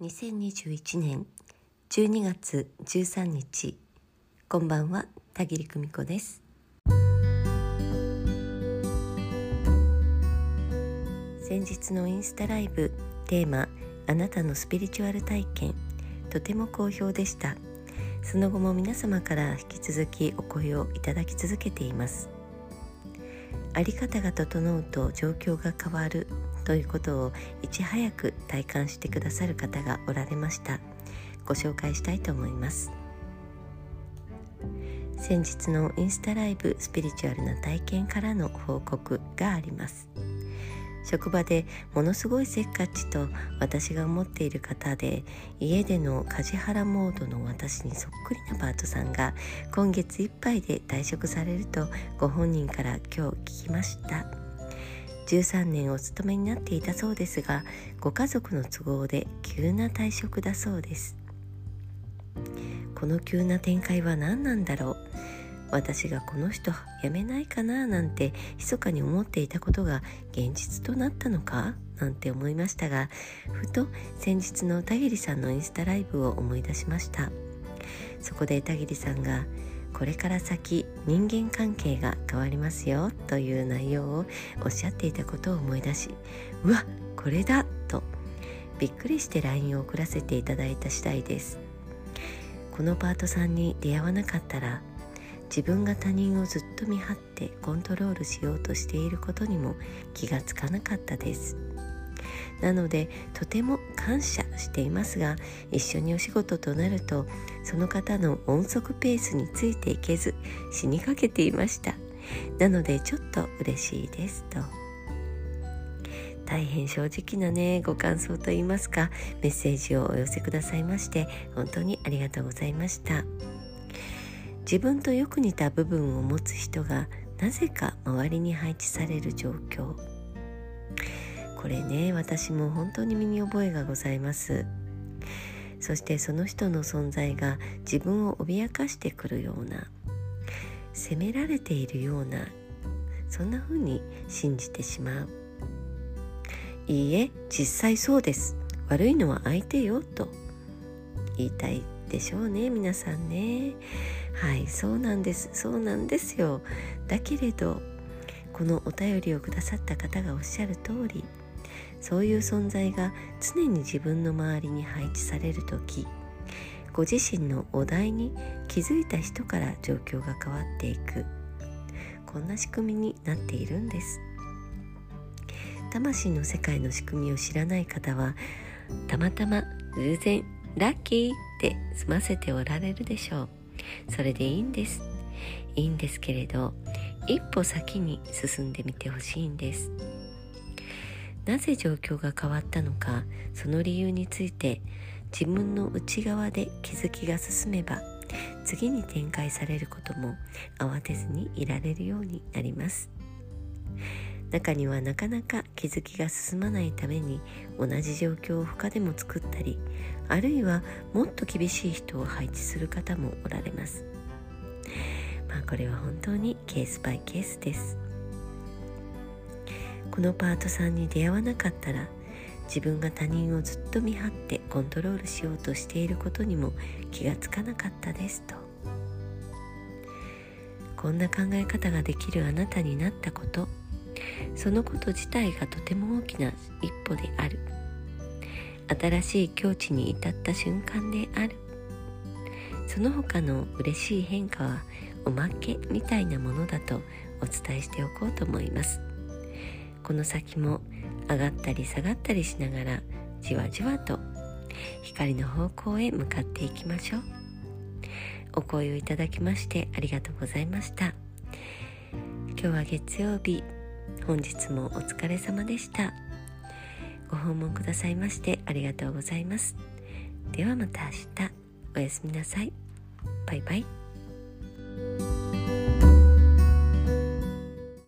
2021年12月13日。こんばんは田切久美子です。先日のインスタライブテーマあなたのスピリチュアル体験とても好評でした。その後も皆様から引き続きお声をいただき続けていますあり方が整うと状況が変わるということをいち早く体感してくださる方がおられました。ご紹介したいと思います。先日のインスタライブスピリチュアルな体験からの報告があります。職場でものすごいせっかちと私が思っている方で家での梶原モードの私にそっくりなパートさんが今月いっぱいで退職されるとご本人から今日聞きました。13年お勤めになっていたそうですがご家族の都合で急な退職だそうです。この急な展開は何なんだろう？私がこの人辞めないかななんて密かに思っていたことが現実となったのか？なんて思いましたがふと先日の田切さんのインスタライブを思い出しました。そこで田切さんがこれから先人間関係が変わりますよという内容をおっしゃっていたことを思い出しうわこれだとびっくりして LINE を送らせていただいた次第です。このパートさんに出会わなかったら自分が他人をずっと見張ってコントロールしようとしていることにも気がつかなかったです。なのでとても感謝していますが一緒にお仕事となるとその方の音速ペースについていけず死にかけていました。なのでちょっと嬉しいですと。大変正直なねご感想といいますかメッセージをお寄せくださいまして本当にありがとうございました。自分とよく似た部分を持つ人がなぜか周りに配置される状況。これね私も本当に身に覚えがございます。そしてその人の存在が自分を脅かしてくるような責められているようなそんな風に信じてしまう。いいえ実際そうです。悪いのは相手よと言いたいでしょうね皆さんね。はいそうなんです。そうなんですよ。だけれどこのお便りをくださった方がおっしゃる通りそういう存在が常に自分の周りに配置される時ご自身のお題に気づいた人から状況が変わっていく。こんな仕組みになっているんです。魂の世界の仕組みを知らない方はたまたま偶然ラッキーって済ませておられるでしょう。それでいいんです。いいんですけれど一歩先に進んでみてほしいんです。なぜ状況が変わったのかその理由について自分の内側で気づきが進めば次に展開されることも慌てずにいられるようになります。中にはなかなか気づきが進まないために同じ状況を他でも作ったりあるいはもっと厳しい人を配置する方もおられます。まあこれは本当にケースバイケースです。このパートさんに出会わなかったら自分が他人をずっと見張ってコントロールしようとしていることにも気がつかなかったですと。こんな考え方ができるあなたになったことそのこと自体がとても大きな一歩である。新しい境地に至った瞬間である。その他の嬉しい変化はおまけみたいなものだとお伝えしておこうと思います。この先も上がったり下がったりしながらじわじわと光の方向へ向かっていきましょう。お声をいただきましてありがとうございました。今日は月曜日本日もお疲れ様でした。ご訪問くださいましてありがとうございます。ではまた明日。おやすみなさい。バイバイ。